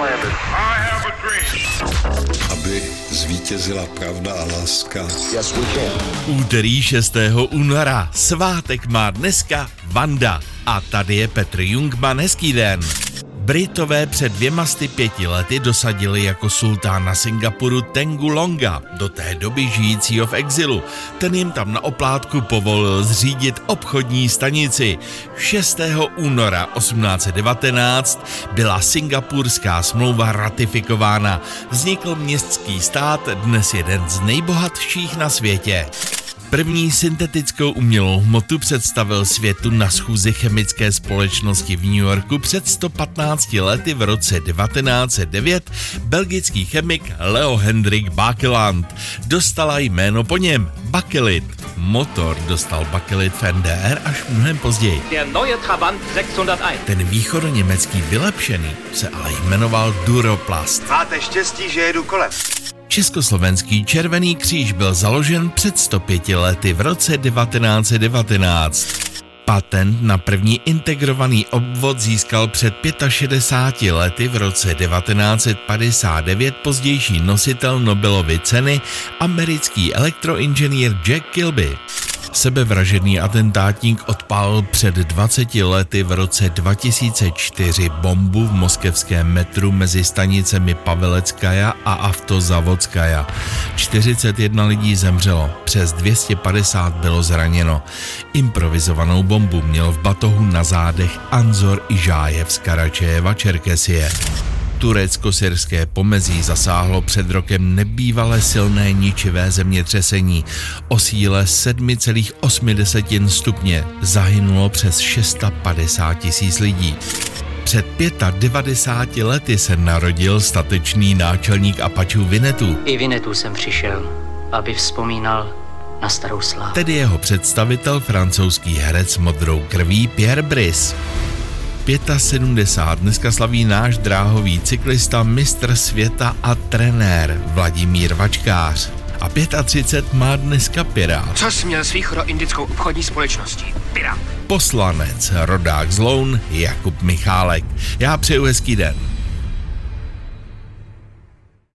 landed. I have a dream. aby zvítězila pravda a láska. Yes, we can. Úterý 6. února. Svátek má dneska Vanda. A tady je Petr Jungman, hezký den. Britové před dvěma sty pěti lety dosadili jako sultána Singapuru Tengu Longa, do té doby žijícího v exilu. Ten jim tam na oplátku povolil zřídit obchodní stanici. 6. února 1819 byla singapurská smlouva ratifikována. Vznikl městský stát, dnes jeden z nejbohatších na světě. První syntetickou umělou hmotu představil světu na schůzi chemické společnosti v New Yorku před 115 lety v roce 1909 belgický chemik Leo Hendrik Bakeland. Dostala jméno po něm Bakelit. Motor dostal Bakelit v NDR až mnohem později. Der neue Trabant 601. Ten východoněmecký vylepšený se ale jmenoval Duroplast. Máte štěstí, že jedu kolem. Československý červený kříž byl založen před 105 lety v roce 1919. Patent na první integrovaný obvod získal před 65 lety v roce 1959 pozdější nositel Nobelovy ceny americký elektroinženýr Jack Kilby. Sebevražedný atentátník odpálil před 20 lety v roce 2004 bombu v moskevském metru mezi stanicemi Paveleckaja a Avtozavodskaja. 41 lidí zemřelo, přes 250 bylo zraněno. Improvizovanou bombu měl v batohu na zádech Anzor Ižájev z Karačejeva Čerkesie. Turecko-syrské pomezí zasáhlo před rokem nebývalé silné ničivé zemětřesení. O síle 7,8 stupně zahynulo přes 650 tisíc lidí. Před 95 lety se narodil statečný náčelník Apačů Vinetu, I Vinetu jsem přišel, aby vzpomínal na starou slávu. tedy jeho představitel francouzský herec modrou krví Pierre Brice. 75 dneska slaví náš dráhový cyklista, mistr světa a trenér Vladimír Vačkář. A 35 má dneska Pirát. Co jsi měl s východoindickou obchodní společností? Pirát. Poslanec, rodák z Loun, Jakub Michálek. Já přeju hezký den.